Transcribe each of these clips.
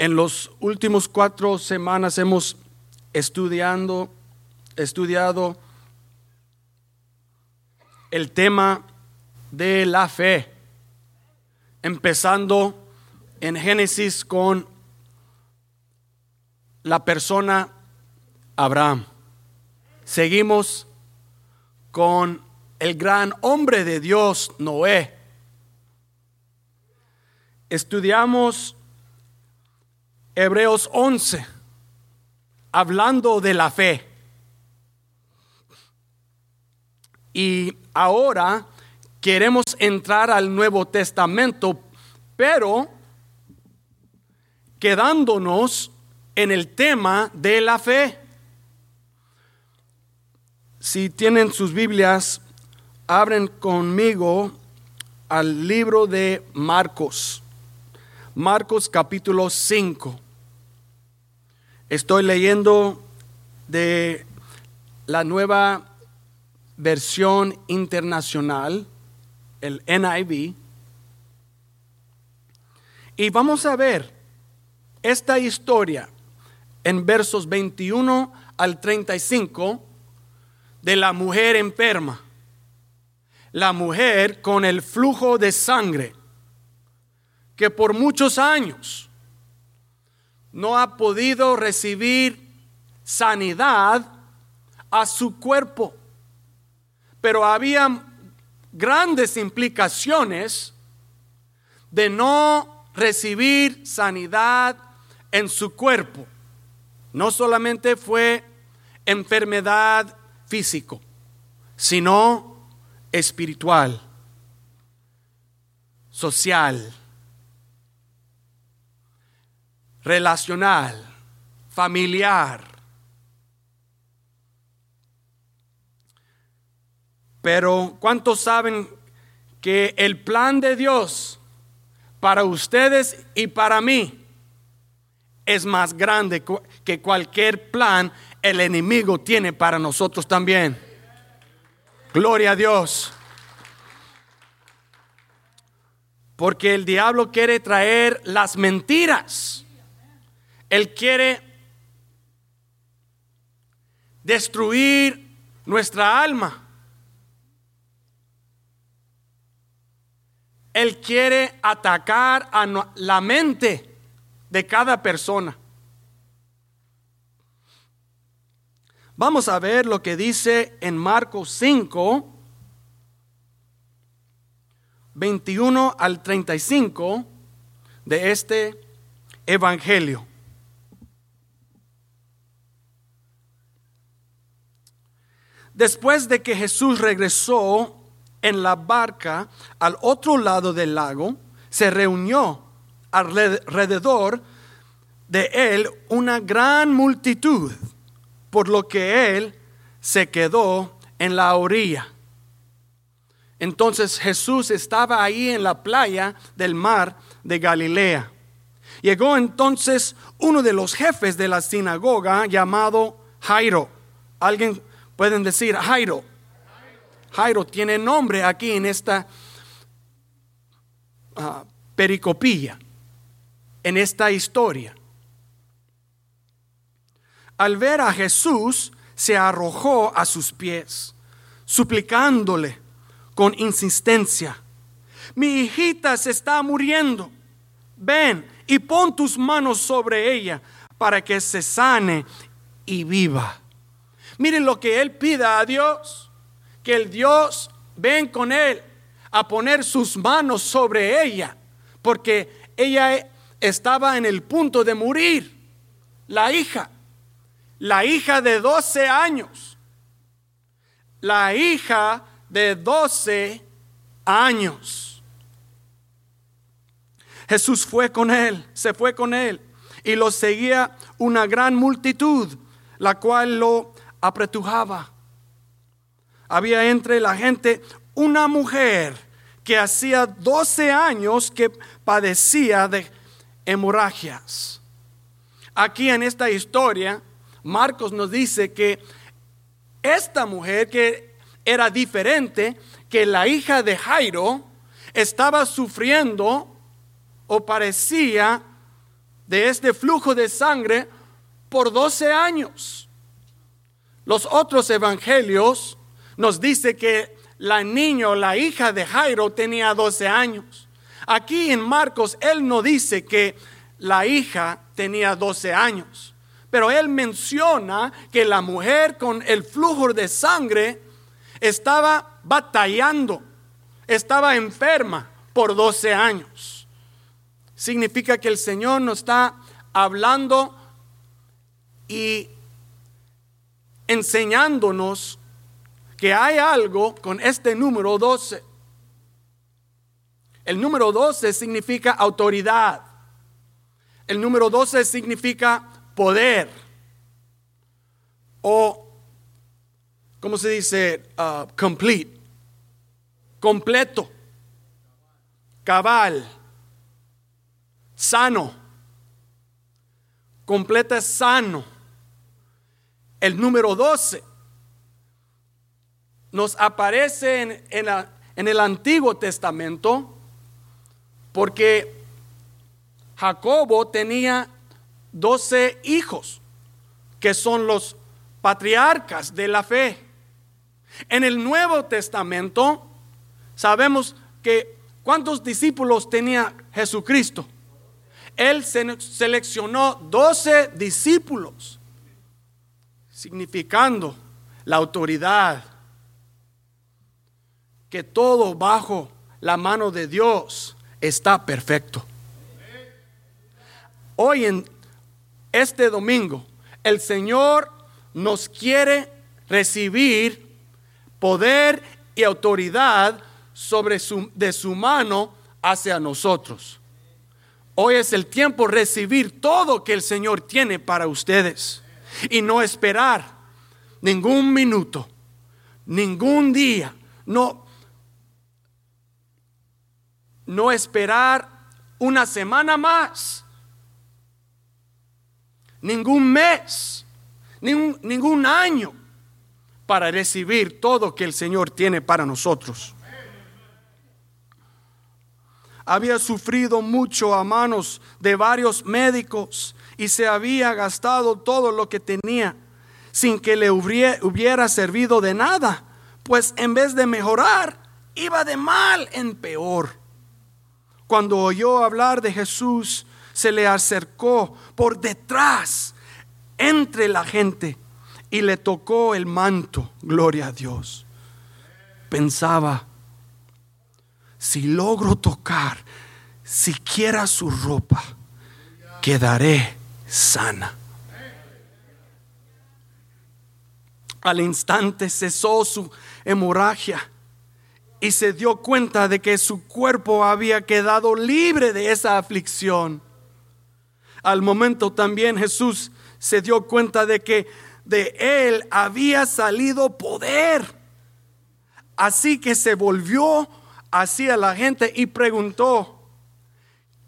En los últimos cuatro semanas hemos estudiando, estudiado el tema de la fe, empezando en Génesis con la persona Abraham. Seguimos con el gran hombre de Dios, Noé. Estudiamos Hebreos 11, hablando de la fe. Y ahora queremos entrar al Nuevo Testamento, pero quedándonos en el tema de la fe. Si tienen sus Biblias, abren conmigo al libro de Marcos. Marcos capítulo 5. Estoy leyendo de la nueva versión internacional, el NIV. Y vamos a ver esta historia en versos 21 al 35 de la mujer enferma, la mujer con el flujo de sangre, que por muchos años no ha podido recibir sanidad a su cuerpo, pero había grandes implicaciones de no recibir sanidad en su cuerpo. No solamente fue enfermedad físico, sino espiritual, social, relacional, familiar. Pero ¿cuántos saben que el plan de Dios para ustedes y para mí es más grande que cualquier plan el enemigo tiene para nosotros también. Gloria a Dios. Porque el diablo quiere traer las mentiras. Él quiere destruir nuestra alma. Él quiere atacar a la mente de cada persona. Vamos a ver lo que dice en Marcos 5, 21 al 35 de este Evangelio. Después de que Jesús regresó en la barca al otro lado del lago, se reunió alrededor de él una gran multitud por lo que él se quedó en la orilla. Entonces Jesús estaba ahí en la playa del mar de Galilea. Llegó entonces uno de los jefes de la sinagoga llamado Jairo. ¿Alguien pueden decir Jairo? Jairo tiene nombre aquí en esta uh, pericopilla, en esta historia al ver a Jesús, se arrojó a sus pies, suplicándole con insistencia, mi hijita se está muriendo, ven y pon tus manos sobre ella para que se sane y viva. Miren lo que él pida a Dios, que el Dios ven con él a poner sus manos sobre ella, porque ella estaba en el punto de morir, la hija la hija de 12 años. La hija de 12 años. Jesús fue con él, se fue con él y lo seguía una gran multitud, la cual lo apretujaba. Había entre la gente una mujer que hacía 12 años que padecía de hemorragias. Aquí en esta historia Marcos nos dice que esta mujer que era diferente, que la hija de Jairo estaba sufriendo o parecía de este flujo de sangre por 12 años. Los otros evangelios nos dice que la niña la hija de Jairo tenía 12 años. Aquí en Marcos él no dice que la hija tenía 12 años, pero él menciona que la mujer con el flujo de sangre estaba batallando, estaba enferma por 12 años. Significa que el Señor nos está hablando y enseñándonos que hay algo con este número 12. El número 12 significa autoridad. El número 12 significa poder. O, ¿cómo se dice? Uh, complete. Completo. Cabal. Sano. Completa sano el número 12 nos aparece en, el Antiguo Testamento porque Jacobo tenía 12 hijos que son los patriarcas de la fe. En el Nuevo Testamento sabemos que cuántos discípulos tenía Jesucristo. Él seleccionó 12 discípulos significando la autoridad, que todo bajo la mano de Dios está perfecto. Hoy en este domingo, el Señor nos quiere recibir poder y autoridad sobre su, de su mano hacia nosotros. Hoy es el tiempo recibir todo que el Señor tiene para ustedes y no esperar ningún minuto, ningún día, no, no esperar una semana más, ningún mes, ningún, ningún año para recibir todo que el Señor tiene para nosotros. Había sufrido mucho a manos de varios médicos y se había gastado todo lo que tenía sin que le hubiera servido de nada, pues en vez de mejorar, iba de mal en peor. Cuando oyó hablar de Jesús, se le acercó por detrás, entre la gente, y le tocó el manto, gloria a Dios. Pensaba, si logro tocar siquiera su ropa, quedaré sana. Al instante cesó su hemorragia y se dio cuenta de que su cuerpo había quedado libre de esa aflicción. Al momento también Jesús se dio cuenta de que de él había salido poder. Así que se volvió hacia la gente y preguntó,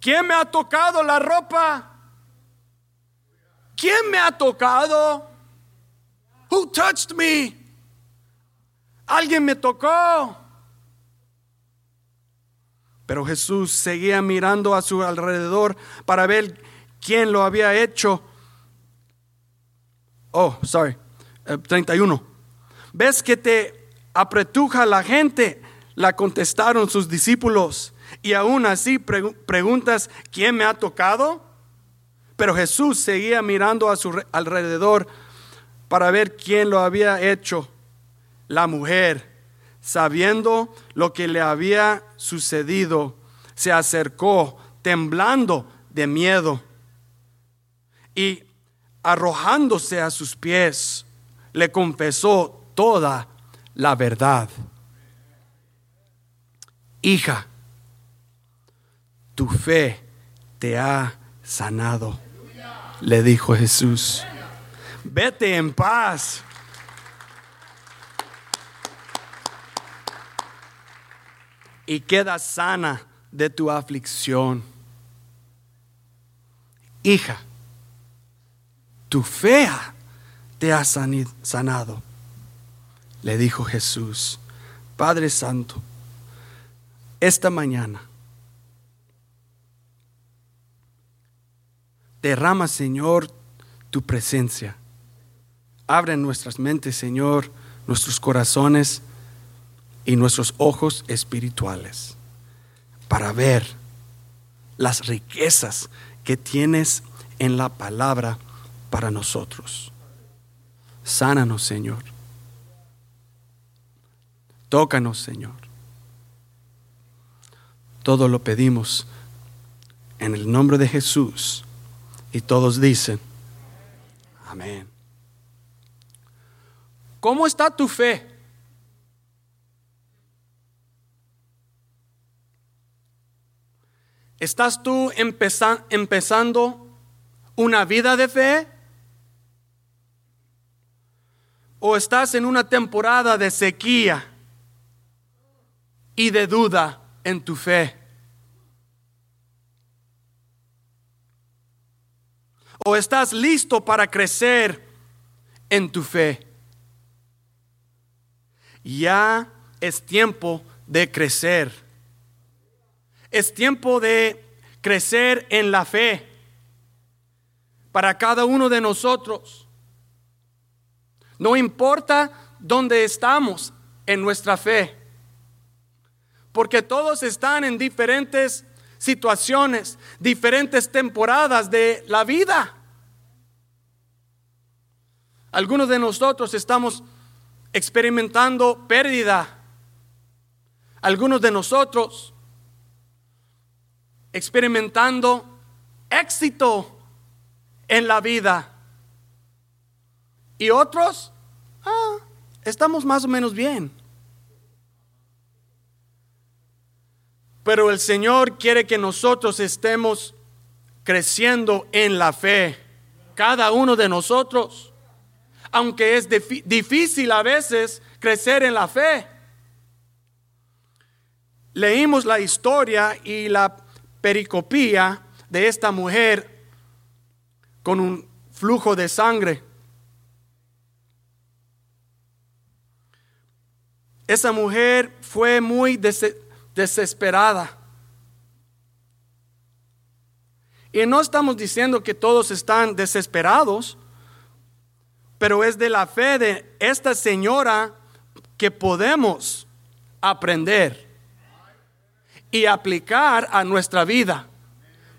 ¿quién me ha tocado la ropa? ¿Quién me ha tocado? Who touched me? Alguien me tocó. Pero Jesús seguía mirando a su alrededor para ver quién lo había hecho. Oh, sorry. 31. Eh, ¿Ves que te apretuja la gente? La contestaron sus discípulos. Y aún así preguntas, ¿quién me ha tocado? Pero Jesús seguía mirando a su alrededor para ver quién lo había hecho. La mujer, sabiendo lo que le había sucedido, se acercó temblando de miedo y arrojándose a sus pies, le confesó toda la verdad. Hija, tu fe te ha sanado le dijo Jesús, vete en paz. Y queda sana de tu aflicción. Hija, tu fe te ha sanado. Le dijo Jesús, Padre Santo, esta mañana Derrama, Señor, tu presencia. Abre nuestras mentes, Señor, nuestros corazones y nuestros ojos espirituales para ver las riquezas que tienes en la palabra para nosotros. Sánanos, Señor. Tócanos, Señor. Todo lo pedimos en el nombre de Jesús. Y todos dicen, amén. ¿Cómo está tu fe? ¿Estás tú empezando una vida de fe? ¿O estás en una temporada de sequía y de duda en tu fe? ¿O estás listo para crecer en tu fe? Ya es tiempo de crecer. Es tiempo de crecer en la fe para cada uno de nosotros. No importa dónde estamos en nuestra fe, porque todos están en diferentes situaciones, diferentes temporadas de la vida. Algunos de nosotros estamos experimentando pérdida. Algunos de nosotros experimentando éxito en la vida. Y otros, ah, estamos más o menos bien. Pero el Señor quiere que nosotros estemos creciendo en la fe, cada uno de nosotros, aunque es difícil a veces crecer en la fe. Leímos la historia y la pericopía de esta mujer con un flujo de sangre. Esa mujer fue muy desesperada. Y no estamos diciendo que todos están desesperados, pero es de la fe de esta señora que podemos aprender y aplicar a nuestra vida.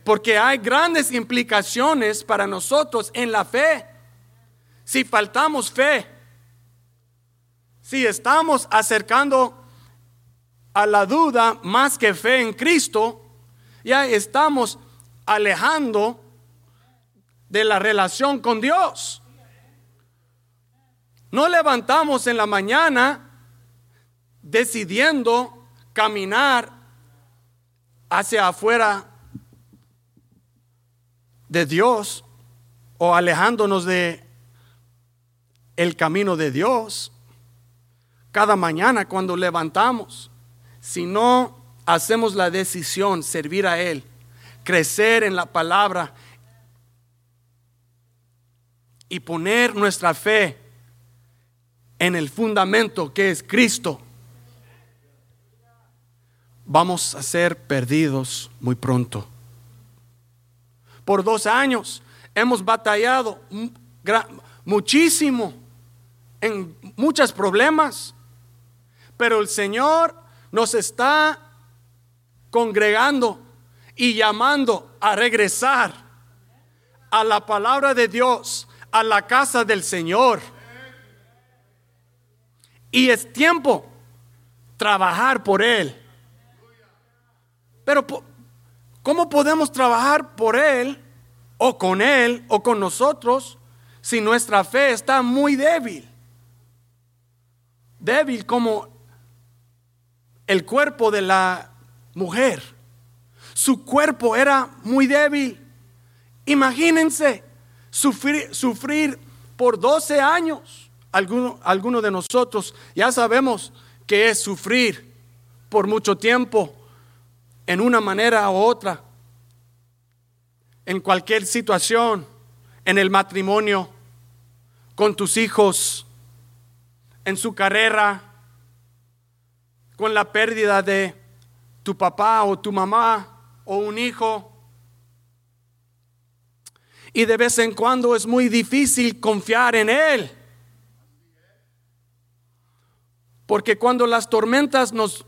Porque hay grandes implicaciones para nosotros en la fe. Si faltamos fe, si estamos acercando a la duda más que fe en Cristo, ya estamos alejando de la relación con Dios. No levantamos en la mañana decidiendo caminar hacia afuera de Dios o alejándonos de el camino de Dios cada mañana cuando levantamos si no hacemos la decisión servir a Él, crecer en la palabra y poner nuestra fe en el fundamento que es Cristo, vamos a ser perdidos muy pronto. Por dos años hemos batallado muchísimo en muchos problemas, pero el Señor nos está congregando y llamando a regresar a la palabra de Dios, a la casa del Señor. Y es tiempo trabajar por Él. Pero ¿cómo podemos trabajar por Él o con Él o con nosotros si nuestra fe está muy débil? Débil como el cuerpo de la mujer. Su cuerpo era muy débil. Imagínense sufrir, sufrir por 12 años. Algunos alguno de nosotros ya sabemos que es sufrir por mucho tiempo en una manera u otra, en cualquier situación, en el matrimonio, con tus hijos, en su carrera, con la pérdida de tu papá o tu mamá o un hijo. Y de vez en cuando es muy difícil confiar en Él. Porque cuando las tormentas nos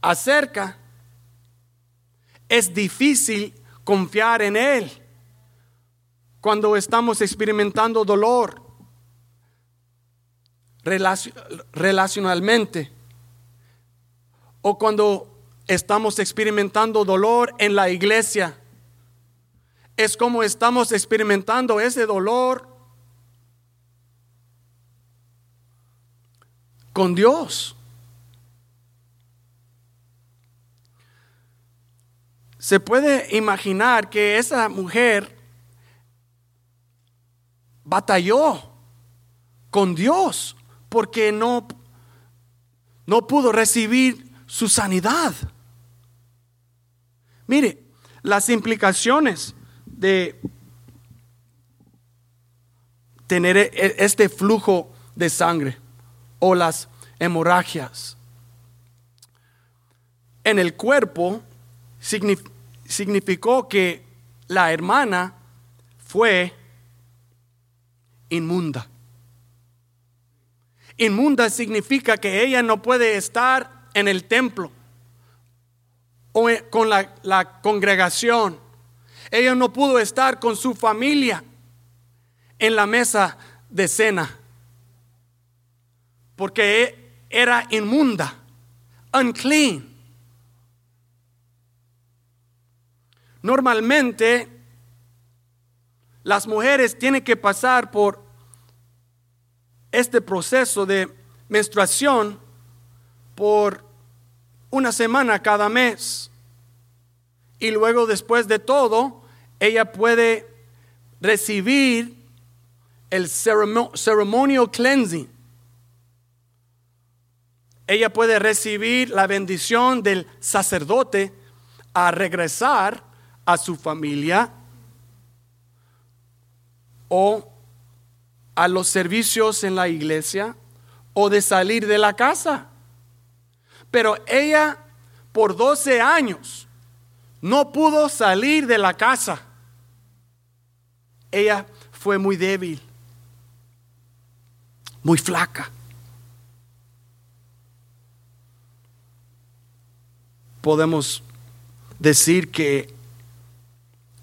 acercan, es difícil confiar en Él. Cuando estamos experimentando dolor relacionalmente o cuando estamos experimentando dolor en la iglesia. Es como estamos experimentando ese dolor con Dios. Se puede imaginar que esa mujer batalló con Dios porque no, no pudo recibir su sanidad. Mire, las implicaciones de tener e, e, este flujo de sangre o las hemorragias en el cuerpo significó que la hermana fue inmunda. Inmunda significa que ella no puede estar en el templo o con la, la congregación. Ella no pudo estar con su familia en la mesa de cena porque era inmunda, unclean. Normalmente las mujeres tienen que pasar por este proceso de menstruación por una semana cada mes. Y luego después de todo, ella puede recibir el ceremonial cleansing. Ella puede recibir la bendición del sacerdote a regresar a su familia o a los servicios en la iglesia o de salir de la casa. Pero ella por 12 años no pudo salir de la casa. Ella fue muy débil, muy flaca. Podemos decir que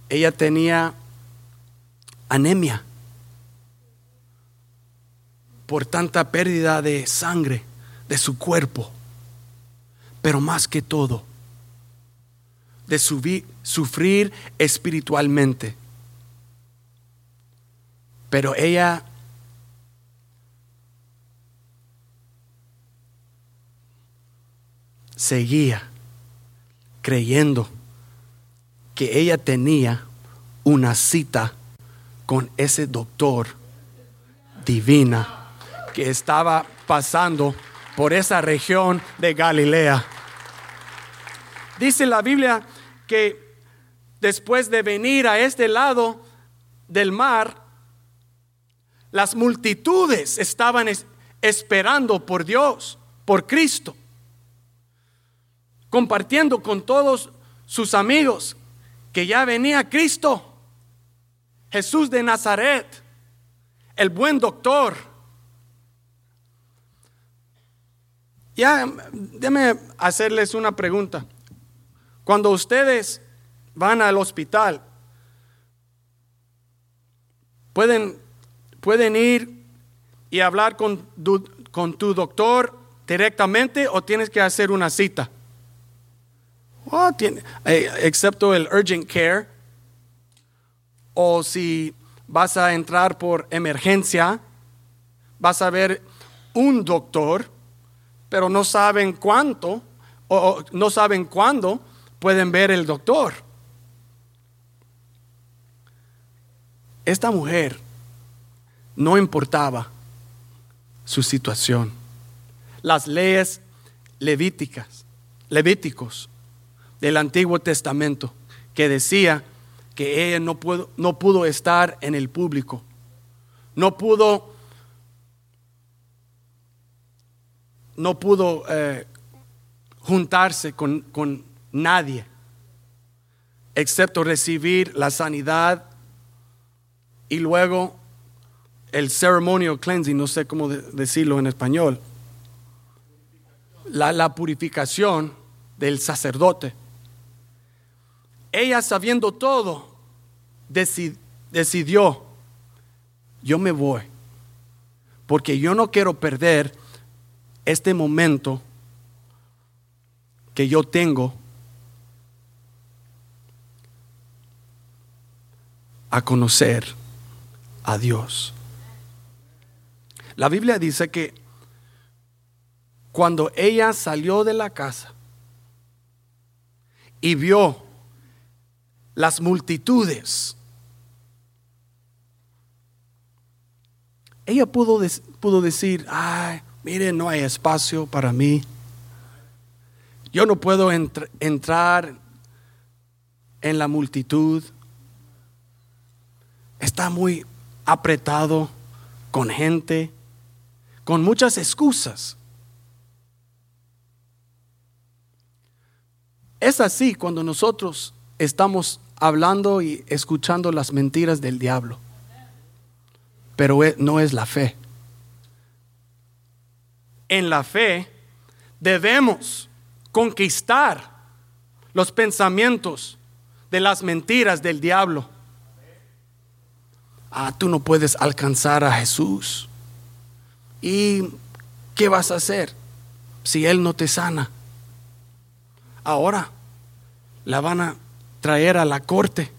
ella tenía anemia por tanta pérdida de sangre de su cuerpo, pero más que todo, de sufrir espiritualmente. Pero ella seguía creyendo que ella tenía una cita con ese doctor divina que estaba pasando por esa región de Galilea. Dice la Biblia que después de venir a este lado del mar, las multitudes estaban esperando por Dios, por Cristo, compartiendo con todos sus amigos que ya venía Cristo, Jesús de Nazaret, el buen doctor Ya, déme hacerles una pregunta. Cuando ustedes van al hospital, pueden, pueden ir y hablar con, con tu doctor directamente o tienes que hacer una cita. Eh, excepto el urgent care. O si vas a entrar por emergencia, vas a ver un doctor pero no saben cuánto o no saben cuándo pueden ver el doctor. Esta mujer no importaba su situación. Las leyes levíticas, levíticos del Antiguo Testamento que decía que ella no pudo, no pudo estar en el público, no pudo no pudo eh, juntarse con, con nadie, excepto recibir la sanidad y luego el ceremonial cleansing, no sé cómo decirlo en español, la, la purificación del sacerdote. Ella sabiendo todo, decidió, yo me voy, porque yo no quiero perder este momento que yo tengo a conocer a Dios. La Biblia dice que cuando ella salió de la casa y vio las multitudes, ella pudo, pudo decir, ay, mire, no hay espacio para mí. Yo no puedo entrar en la multitud. Está muy apretado con gente, con muchas excusas. Es así cuando nosotros estamos hablando y escuchando las mentiras del diablo, pero e, no es la fe. En la fe debemos conquistar los pensamientos de las mentiras del diablo. Ah, tú no puedes alcanzar a Jesús. ¿Y qué vas a hacer si Él no te sana? Ahora la van a traer a la corte.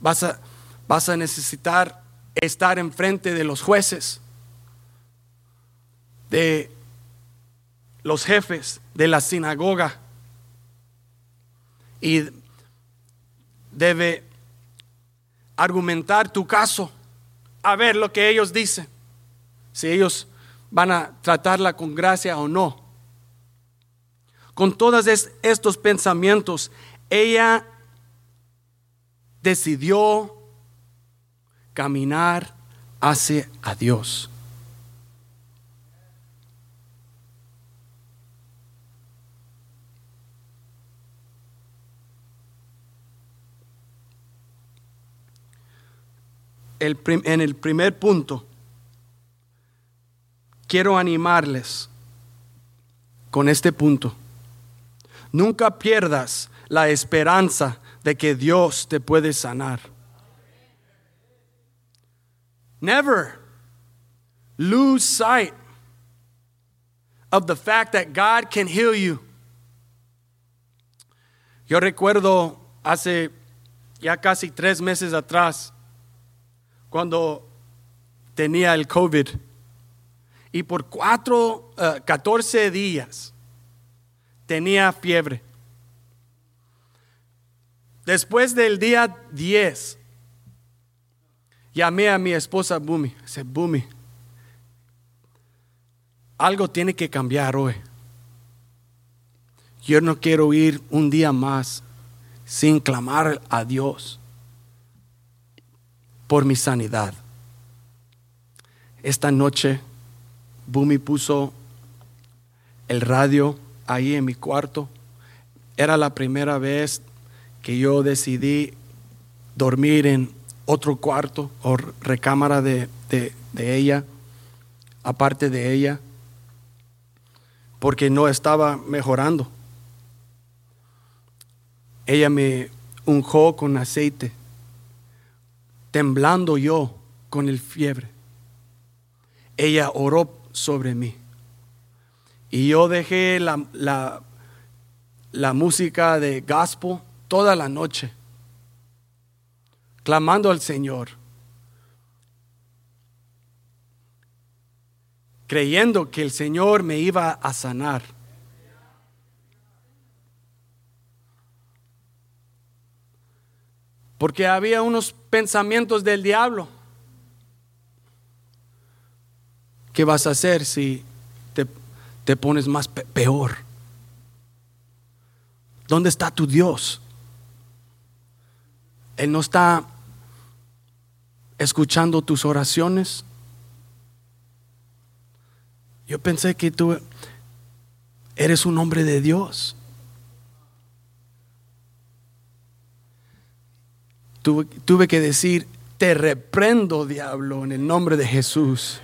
Vas a, vas a necesitar estar enfrente de los jueces, de los jefes de la sinagoga. Y debe argumentar tu caso, a ver lo que ellos dicen si ellos van a tratarla con gracia o no. Con todos estos pensamientos, ella decidió caminar hacia a Dios. En el primer punto, quiero animarles con este punto. Nunca pierdas la esperanza de que Dios te puede sanar. Never lose sight of the fact that God can heal you. Yo recuerdo hace ya casi tres meses atrás, cuando tenía el COVID y por cuatro, 14 eh, días tenía fiebre. Después del día 10, llamé a mi esposa Bumi. Dice, Bumi, algo tiene que cambiar hoy. Yo no quiero ir un día más sin clamar a Dios por mi sanidad. Esta noche Bumi puso el radio ahí en mi cuarto. Era la primera vez que yo decidí dormir en otro cuarto o recámara de, de ella, aparte de ella, porque no estaba mejorando. Ella me unjó con aceite, temblando yo con el fiebre. Ella oró sobre mí. Y yo dejé la, la, música de gospel toda la noche, clamando al Señor, creyendo que el Señor me iba a sanar. Porque había unos pensamientos del diablo ¿Qué vas a hacer si te, pones más peor? ¿Dónde está tu Dios? Él no está escuchando tus oraciones. Yo pensé que tú eres un hombre de Dios. Tuve que decir, Te reprendo, diablo, en el nombre de Jesús.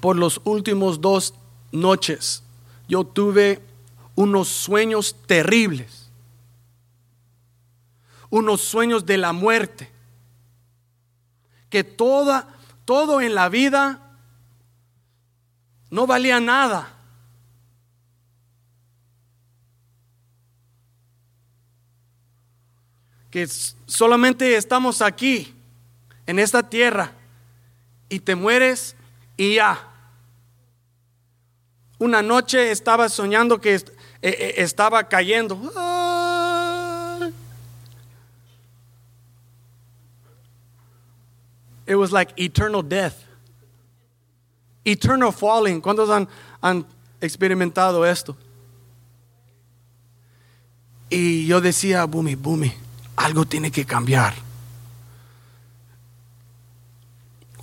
Por los últimos dos noches, yo tuve unos sueños terribles, unos sueños de la muerte, que toda, todo en la vida no valía nada. Que solamente estamos aquí, en esta tierra, y te mueres y ya. Una noche estaba soñando que eh, eh, estaba cayendo. It was like eternal death. Eternal falling. ¿Cuántos han, han experimentado esto? Y yo decía, Bumi, Bumi, algo tiene que cambiar.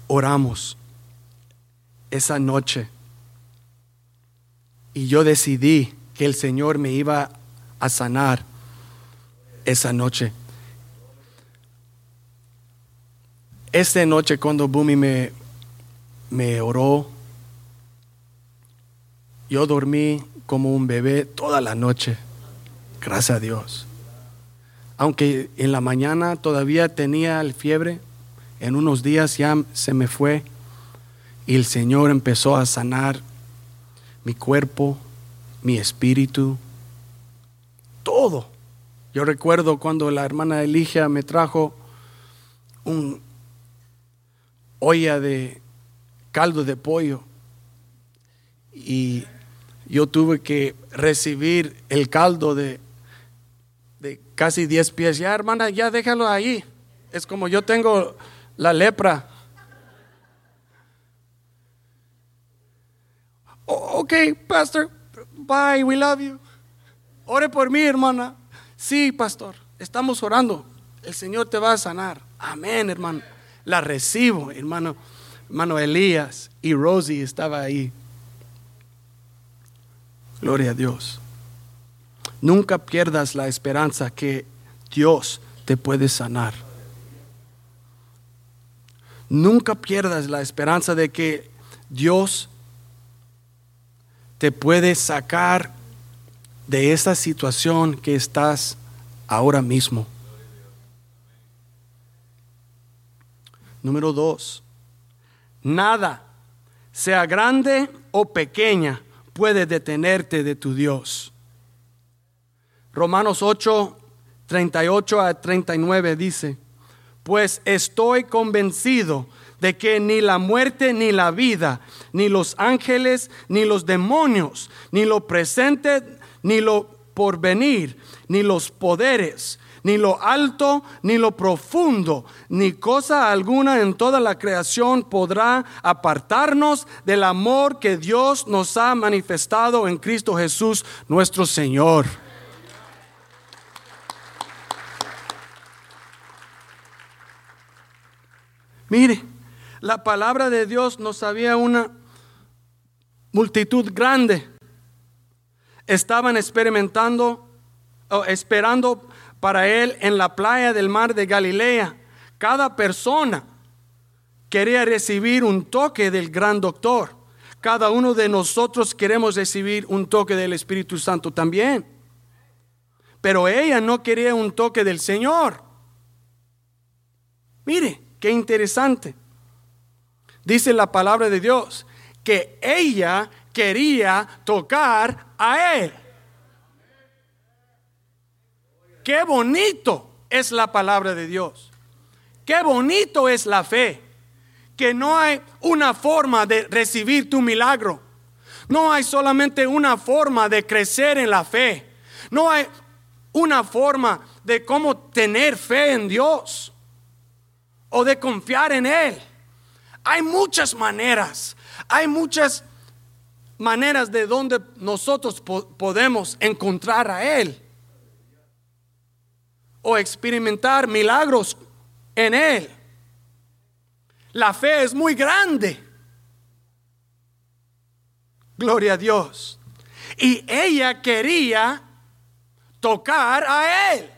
Oramos esa noche y yo decidí que el Señor me iba a sanar esa noche. Esta noche cuando Bumi me, me oró, yo dormí como un bebé toda la noche, gracias a Dios. Aunque en la mañana todavía tenía el fiebre, en unos días ya se me fue y el Señor empezó a sanar mi cuerpo, mi espíritu, todo. Yo recuerdo cuando la hermana Eligia me trajo un olla de caldo de pollo y yo tuve que recibir el caldo de, casi 10 pies. Ya hermana, ya déjalo ahí. Es como yo tengo la lepra. ok, pastor, bye, we love you. Ore por mí, hermana. Sí, pastor, estamos orando. El Señor te va a sanar. Amén, hermano. La recibo, hermano. Hermano Elías y Rosie estaba ahí. Gloria a Dios. Nunca pierdas la esperanza que Dios te puede sanar. Nunca pierdas la esperanza de que Dios te puede sacar de esa situación que estás ahora mismo. Número dos, nada, sea grande o pequeña, puede detenerte de tu Dios. Romanos 8, 38 a 39 dice, pues estoy convencido de que ni la muerte ni la vida, ni los ángeles, ni los demonios, ni lo presente, ni lo porvenir, ni los poderes, ni lo alto, ni lo profundo, ni cosa alguna en toda la creación podrá apartarnos del amor que Dios nos ha manifestado en Cristo Jesús nuestro Señor. Mire, la palabra de Dios nos había una multitud grande. Estaban experimentando o esperando para él en la playa del mar de Galilea. Cada persona quería recibir un toque del gran doctor. Cada uno de nosotros queremos recibir un toque del Espíritu Santo también. Pero ella no quería un toque del Señor. Mire, qué interesante dice la palabra de Dios, que ella quería tocar a él. Qué bonito es la palabra de Dios. Qué bonito es la fe. Que no hay una forma de recibir tu milagro. No hay solamente una forma de crecer en la fe. No hay una forma de cómo tener fe en Dios o de confiar en Él. Hay muchas maneras, hay muchas maneras de donde nosotros podemos encontrar a Él o experimentar milagros en Él. La fe es muy grande. Gloria a Dios. Y ella quería tocar a él.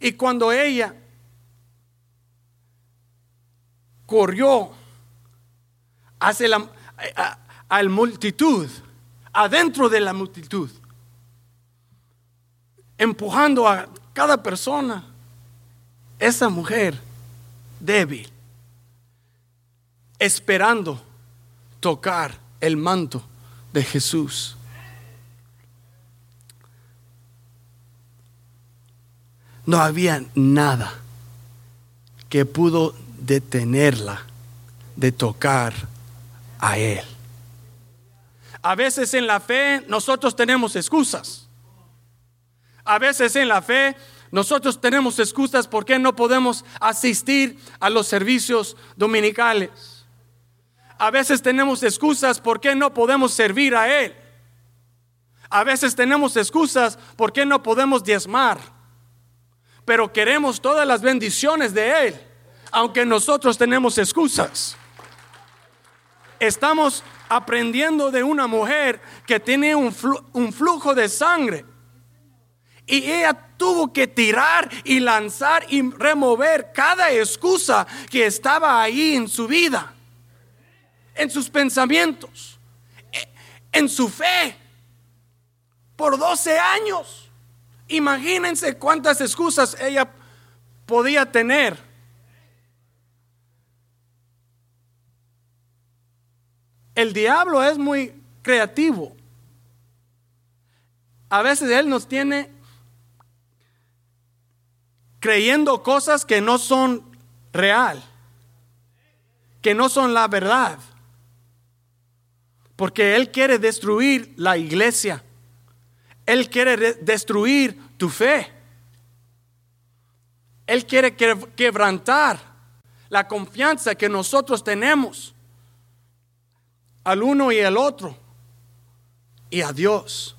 Y cuando ella corrió hacia la al multitud, adentro de la multitud, empujando a cada persona, esa mujer débil, esperando tocar el manto de Jesús. No había nada que pudo detenerla de tocar a Él. A veces en la fe nosotros tenemos excusas. A veces en la fe nosotros tenemos excusas por qué no podemos asistir a los servicios dominicales. A veces tenemos excusas por qué no podemos servir a Él. A veces tenemos excusas por qué no podemos diezmar. Pero queremos todas las bendiciones de Él aunque nosotros tenemos excusas. Estamos aprendiendo de una mujer que tiene un, flujo de sangre. Y ella tuvo que tirar y lanzar y remover cada excusa que estaba ahí en su vida, en sus pensamientos, en su fe, por 12 años. Imagínense cuántas excusas ella podía tener El diablo es muy creativo. A veces él nos tiene creyendo cosas que no son real, que no son la verdad. Porque Él quiere destruir la iglesia. Él quiere destruir tu fe. Él quiere quebrantar la confianza que nosotros tenemos al uno y al otro y a Dios.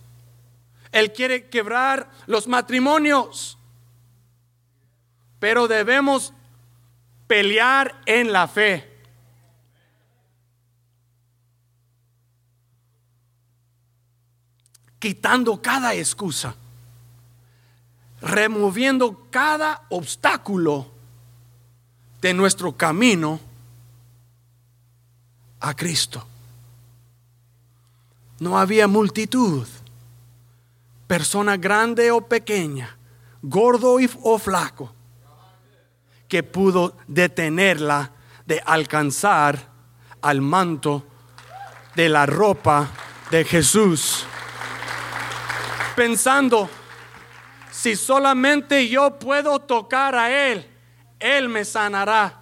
Él quiere quebrar los matrimonios, pero debemos pelear en la fe. Quitando cada excusa, removiendo cada obstáculo de nuestro camino a Cristo. No había multitud, persona grande o pequeña, gordo o flaco, que pudo detenerla de alcanzar al manto de la ropa de Jesús. Pensando, si solamente yo puedo tocar a Él, Él me sanará.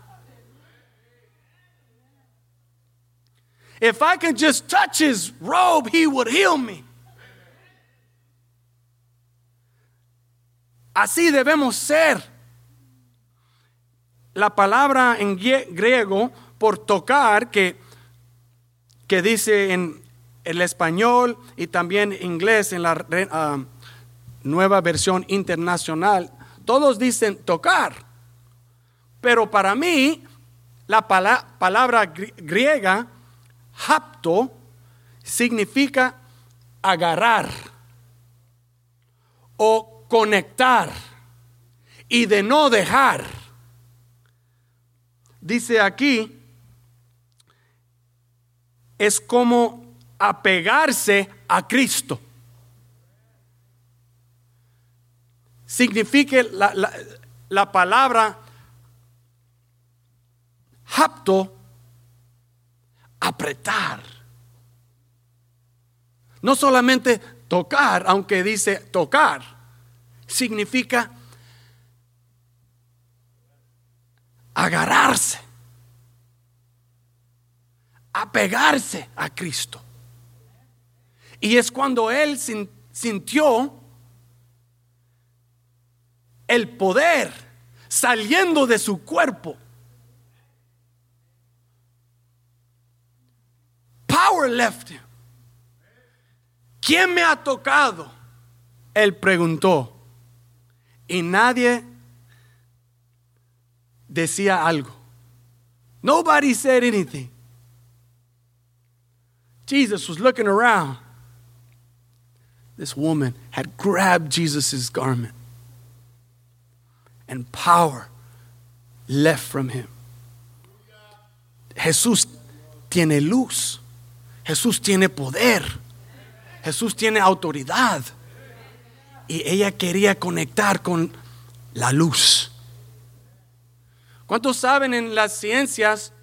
If I could just touch his robe, he would heal me. Así debemos ser. La palabra en griego por tocar, que, que dice en el español y también inglés en la ah, nueva versión internacional, todos dicen tocar. Pero para mí, la palabra griega Hapto significa agarrar o conectar y de no dejar. Dice aquí, es como apegarse a Cristo. Significa la, la palabra hapto apretar. No solamente tocar, aunque dice tocar, significa agarrarse, apegarse a Cristo. Y es cuando él sintió el poder saliendo de su cuerpo power left him. ¿Quién me ha tocado? Él preguntó. Y nadie decía algo. Nobody said anything. Jesus was looking around. this woman had grabbed Jesus' garment, and power left from him. Jesús tiene luz. Jesús tiene poder. Jesús tiene autoridad. Y ella quería conectar con la luz. ¿Cuántos saben en las ciencias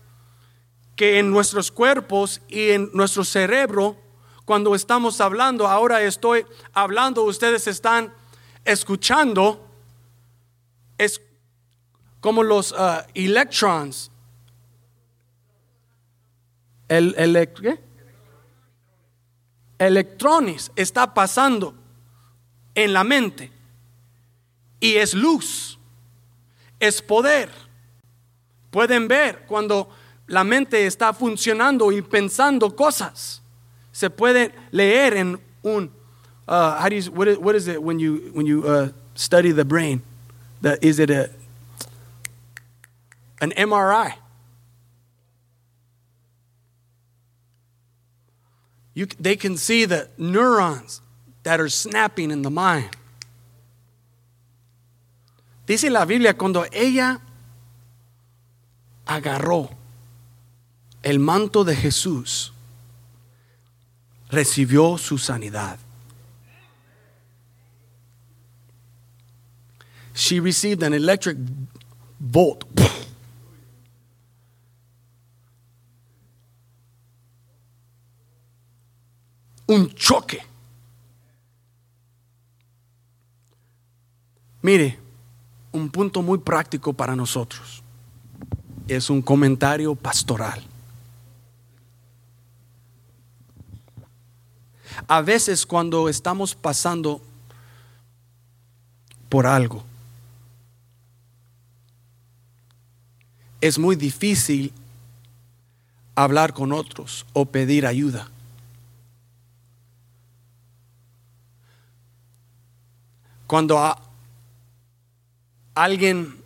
que en nuestros cuerpos y en nuestro cerebro, cuando estamos hablando, ahora estoy hablando, ustedes están escuchando, es como los uh, electrons. El, ¿qué? Electrones está pasando en la mente y es luz, es poder. Pueden ver cuando la mente está funcionando y pensando cosas. Se puede leer en un uh, how do you, what, is, it when you when you uh, study the brain? The, is it a an MRI? You, they can see the neurons that are snapping in the mind. Dice la Biblia cuando ella agarró el manto de Jesús, recibió su sanidad. She received an electric bolt. Un choque. Mire, un punto muy práctico para nosotros. Es un comentario pastoral. A veces cuando estamos pasando por algo, es muy difícil hablar con otros o pedir ayuda. Cuando a, alguien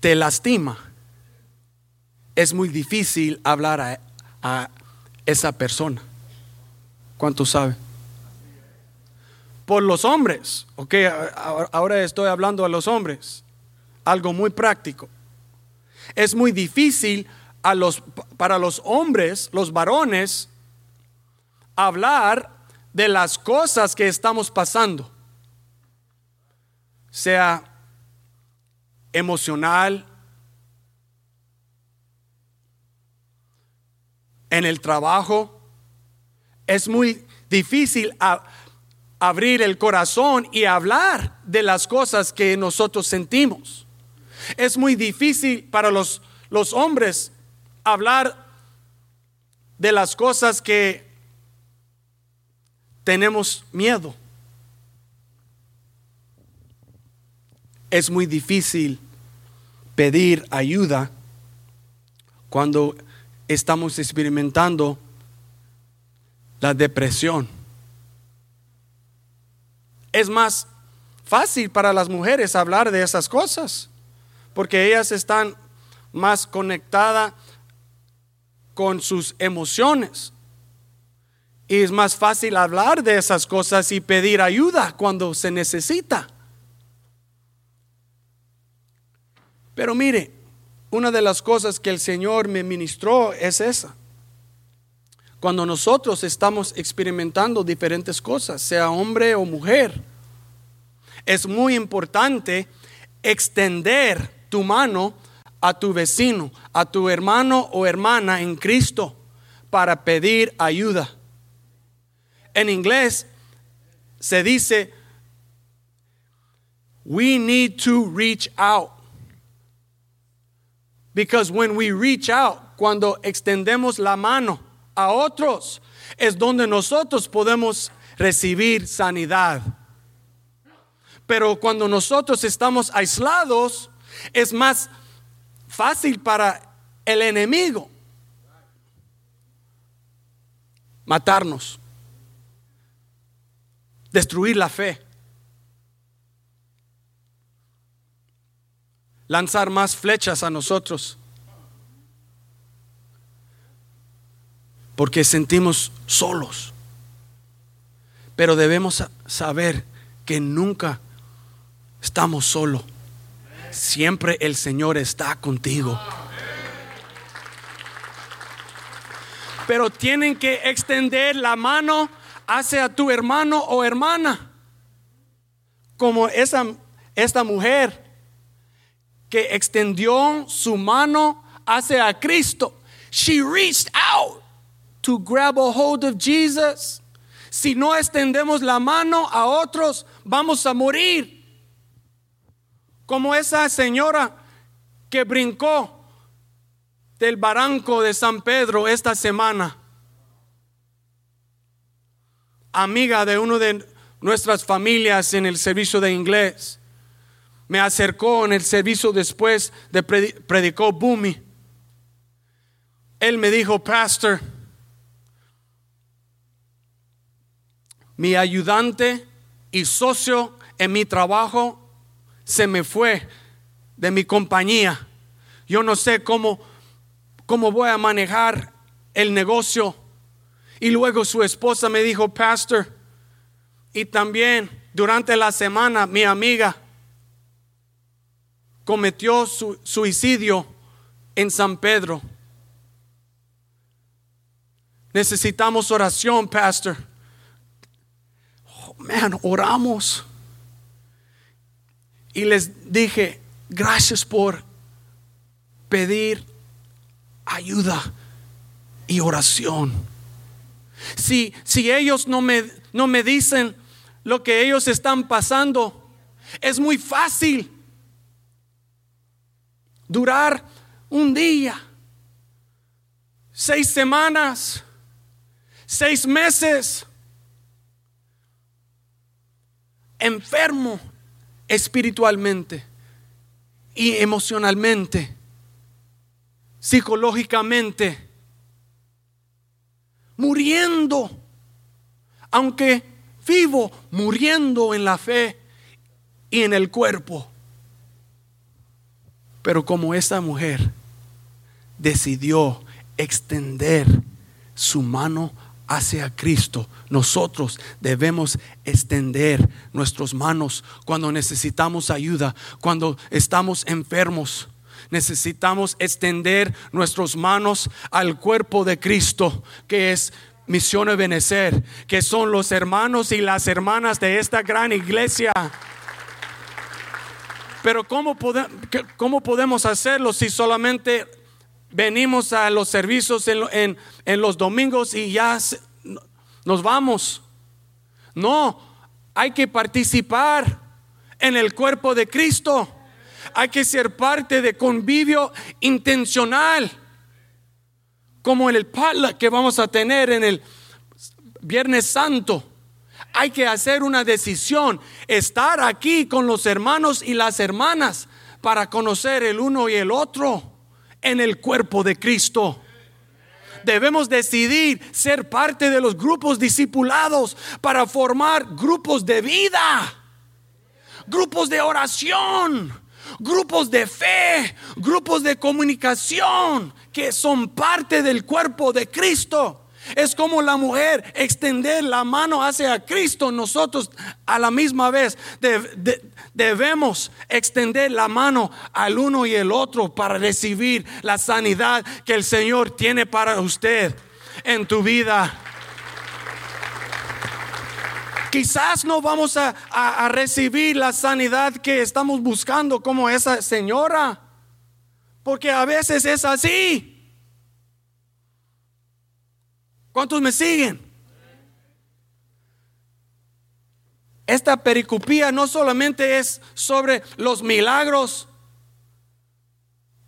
te lastima, es muy difícil hablar a, esa persona. ¿Cuántos saben? Por los hombres, ok, ahora estoy hablando a los hombres, algo muy práctico. Es muy difícil a los, para los hombres, los varones, hablar de las cosas que estamos pasando, sea emocional, en el trabajo. Es muy difícil abrir el corazón y hablar de las cosas que nosotros sentimos. Es muy difícil para los, los hombres hablar de las cosas que tenemos miedo. Es muy difícil pedir ayuda cuando estamos experimentando la depresión. Es más fácil para las mujeres hablar de esas cosas, porque ellas están más conectadas con sus emociones. Y es más fácil hablar de esas cosas y pedir ayuda cuando se necesita. Pero mire, una de las cosas que el Señor me ministró es esa. Cuando nosotros estamos experimentando diferentes cosas, sea hombre o mujer, es muy importante extender tu mano a tu vecino, a tu hermano o hermana en Cristo para pedir ayuda. En inglés se dice, we need to reach out. Because when we reach out, cuando extendemos la mano a otros, es donde nosotros podemos recibir sanidad. Pero cuando nosotros estamos aislados, es más fácil para el enemigo matarnos, destruir la fe. lanzar más flechas a nosotros. porque sentimos solos. Pero debemos saber que nunca estamos solos. Siempre el Señor está contigo. Pero tienen que extender la mano hacia tu hermano o hermana. Como esa, esta mujer que extendió su mano hacia Cristo. She reached out to grab a hold of Jesus. Si no extendemos la mano a otros, vamos a morir. Como esa señora que brincó del barranco de San Pedro esta semana. Amiga de uno de nuestras familias en el servicio de inglés. Me acercó en el servicio después de predicó Bumi. Él me dijo, Pastor, mi ayudante y socio en mi trabajo se me fue de mi compañía. Yo no sé cómo, cómo voy a manejar el negocio. Y luego su esposa me dijo, Pastor, y también durante la semana mi amiga cometió su suicidio en San Pedro. Necesitamos oración, pastor. Oh, man, oramos. Y les dije, gracias por pedir ayuda y oración. Si, si ellos no me, no me dicen lo que ellos están pasando, es muy fácil durar un día, seis semanas, seis meses, enfermo espiritualmente y emocionalmente, psicológicamente, muriendo, aunque vivo, muriendo en la fe y en el cuerpo. Pero como esa mujer decidió extender su mano hacia Cristo, nosotros debemos extender nuestras manos cuando necesitamos ayuda, cuando estamos enfermos. Necesitamos extender nuestras manos al cuerpo de Cristo, que es Misión de Benecer, que son los hermanos y las hermanas de esta gran iglesia. Pero ¿cómo, ¿cómo podemos hacerlo si solamente venimos a los servicios en, los domingos y ya nos vamos? No, hay que participar en el cuerpo de Cristo. Hay que ser parte de convivio intencional, como en el potluck que vamos a tener en el Viernes Santo hay que hacer una decisión, estar aquí con los hermanos y las hermanas para conocer el uno y el otro en el cuerpo de Cristo. Debemos decidir ser parte de los grupos discipulados para formar grupos de vida, grupos de oración, grupos de fe, grupos de comunicación que son parte del cuerpo de Cristo. Es como la mujer extender la mano hacia Cristo. Nosotros a la misma vez debemos extender la mano al uno y el otro para recibir la sanidad que el Señor tiene para usted en tu vida. Quizás no vamos a, recibir la sanidad que estamos buscando como esa señora, porque a veces es así. ¿Cuántos me siguen? Esta pericopía no solamente es sobre los milagros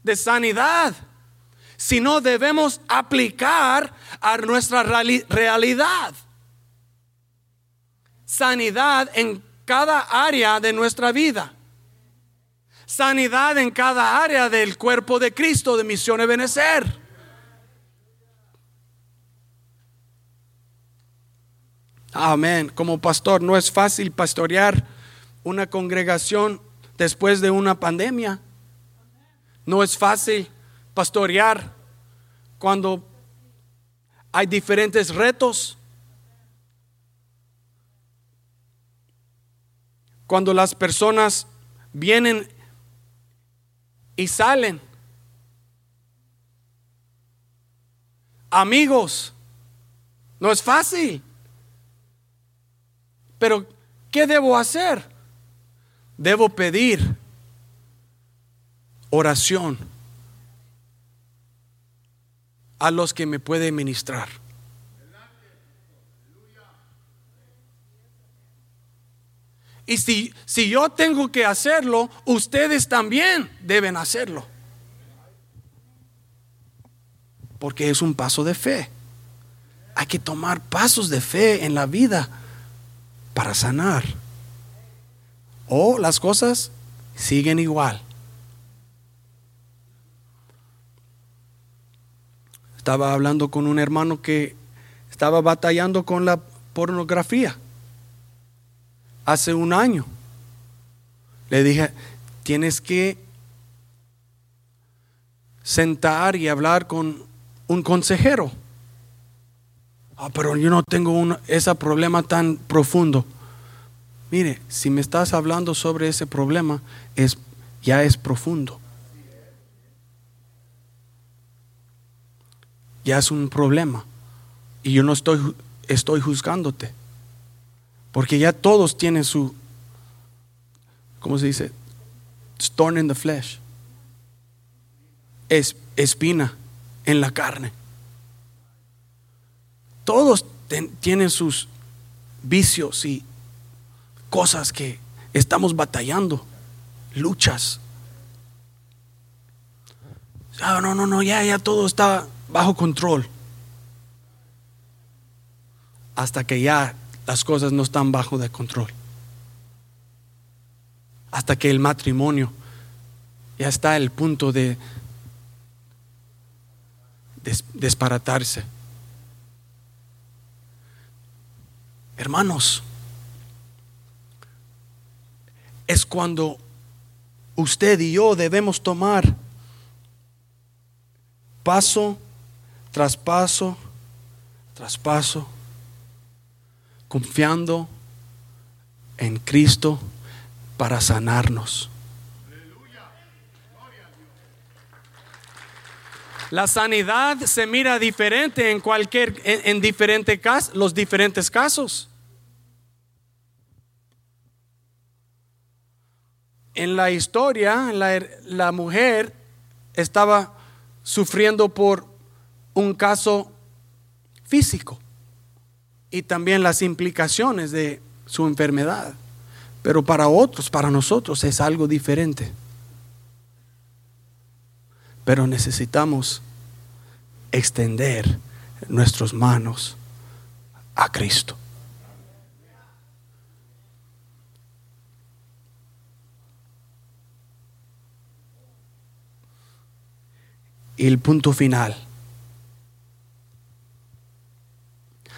de sanidad, sino debemos aplicar a nuestra realidad. Sanidad en cada área de nuestra vida. Sanidad en cada área del cuerpo de Cristo de Misión de Benecer. Amén. Como pastor, no es fácil pastorear una congregación después de una pandemia. No es fácil pastorear cuando hay diferentes retos. Cuando las personas vienen y salen, amigos, no es fácil. Pero, ¿qué debo hacer? Debo pedir oración a los que me puede ministrar. Y si, si yo tengo que hacerlo, ustedes también deben hacerlo. Porque es un paso de fe. Hay que tomar pasos de fe en la vida para sanar. O las cosas siguen igual. Estaba hablando con un hermano que estaba batallando con la pornografía hace un año. Le dije, tienes que sentar y hablar con un consejero. Ah, pero yo no tengo ese problema tan profundo. Mire, si me estás hablando sobre ese problema, es, ya es profundo. ya es un problema. Y yo no estoy, estoy juzgándote. Porque ya todos tienen su, ¿cómo se dice? Storm in the flesh. Es, espina en la carne. Todos tienen sus vicios y cosas que estamos batallando, luchas. Ah, no, no, no, ya, ya todo está bajo control. Hasta que ya las cosas no están bajo de control. Hasta que el matrimonio ya está el punto de desparatarse. Hermanos, es cuando usted y yo debemos tomar paso traspaso, traspaso, confiando en Cristo para sanarnos. La sanidad se mira diferente en cualquier, en, diferentes casos, los diferentes casos. En la historia, la, la mujer estaba sufriendo por un caso físico y también las implicaciones de su enfermedad. Pero para otros, para nosotros es algo diferente. Pero necesitamos extender nuestras manos a Cristo. Y el punto final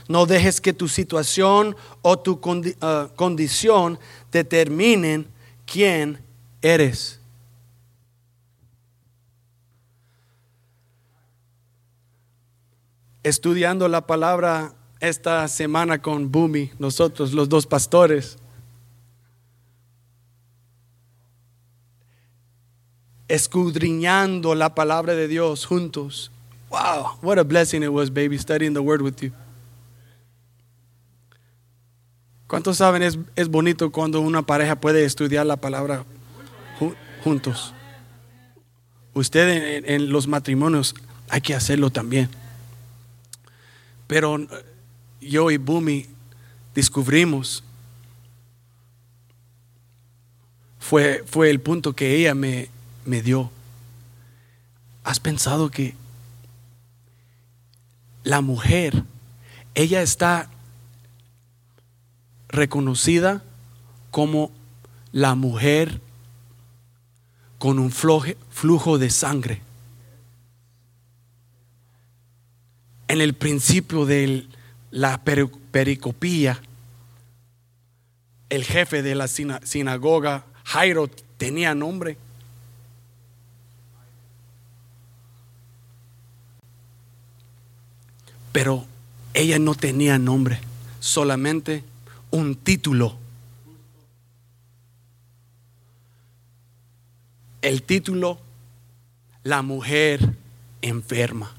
No dejes que tu situación o tu uh, condición determinen quién eres. Estudiando la palabra esta semana con Bumi, nosotros los dos pastores, escudriñando la palabra de Dios juntos. Wow, what a blessing it was, baby, studying the word with you. ¿Cuántos saben es, es bonito cuando una pareja puede estudiar la palabra juntos? Usted en, los matrimonios hay que hacerlo también. Pero yo y Bumi descubrimos, fue, fue el punto que ella me, me dio. ¿Has pensado que la mujer, ella está reconocida como la mujer con un flujo de sangre. En el principio de la pericopía, el jefe de la sinagoga, Jairo, tenía nombre. Pero ella no tenía nombre, solamente un título. El título, La mujer enferma.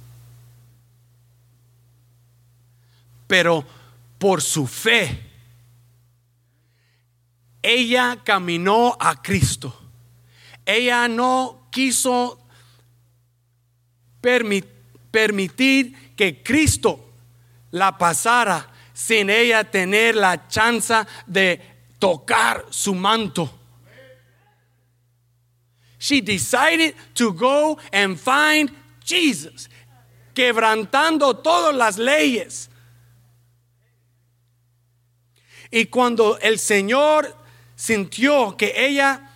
Pero por su fe, ella caminó a Cristo. Ella no quiso permitir que Cristo la pasara sin ella tener la chance de tocar su manto. She decided to go and find Jesus, quebrantando todas las leyes. Y cuando el Señor sintió que ella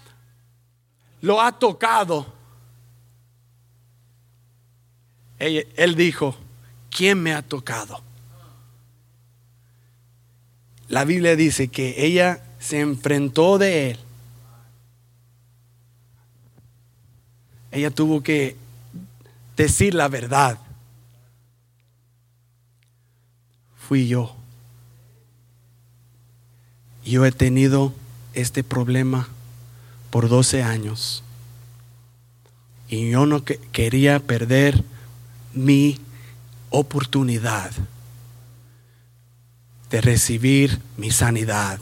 lo ha tocado, él dijo, ¿quién me ha tocado? La Biblia dice que ella se enfrentó de él. Ella tuvo que decir la verdad. Fui yo. Yo he tenido este problema por 12 años. Y yo no quería perder mi oportunidad de recibir mi sanidad.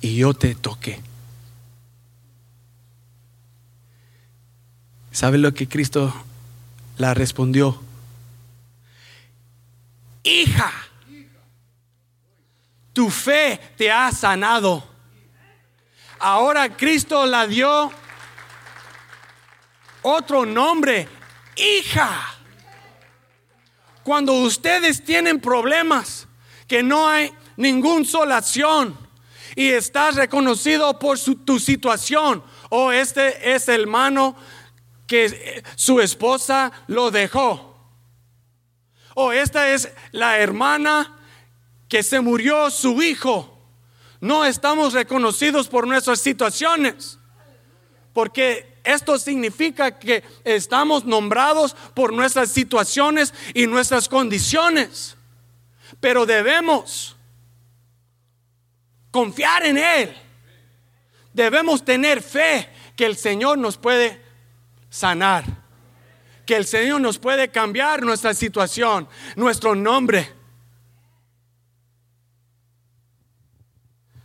Y yo te toqué. ¿Sabe lo que Cristo la respondió? Hija, tu fe te ha sanado. Ahora Cristo la dio otro nombre, hija. Cuando ustedes tienen problemas, que no hay ninguna solación y estás reconocido por tu situación, o este es el hermano que su esposa lo dejó, o esta es la hermana que se murió su hijo. No estamos reconocidos por nuestras situaciones, porque esto significa que estamos nombrados por nuestras situaciones y nuestras condiciones. Pero debemos confiar en Él. Debemos tener fe que el Señor nos puede sanar. Que el Señor nos puede cambiar nuestra situación, nuestro nombre,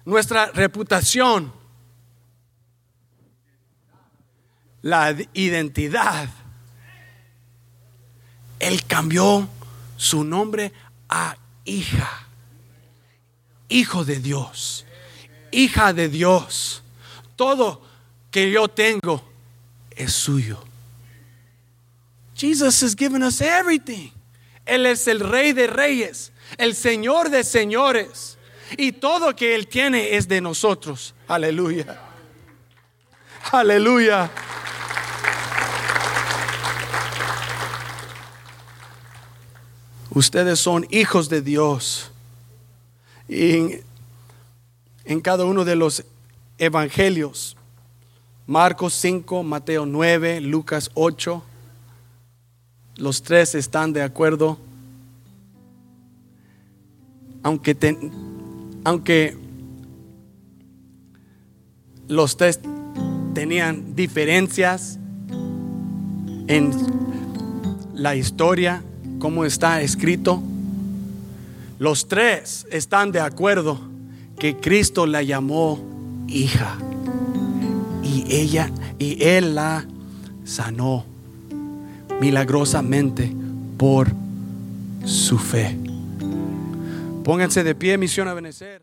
nuestra reputación la identidad. Él cambió su nombre a hija, hijo de Dios, hija de Dios. Todo que yo tengo es suyo. Jesus has given us everything. Él es el rey de reyes, el señor de señores. Y todo que Él tiene es de nosotros. Aleluya. Aleluya. Ustedes son hijos de Dios. Y en, cada uno de los evangelios, Marcos 5, Mateo 9, Lucas 8, los tres están de acuerdo. Aunque, aunque los tres tenían diferencias en la historia, como está escrito, los tres están de acuerdo que Cristo la llamó hija y ella y él la sanó milagrosamente por su fe. Pónganse de pie, misión a Benecer.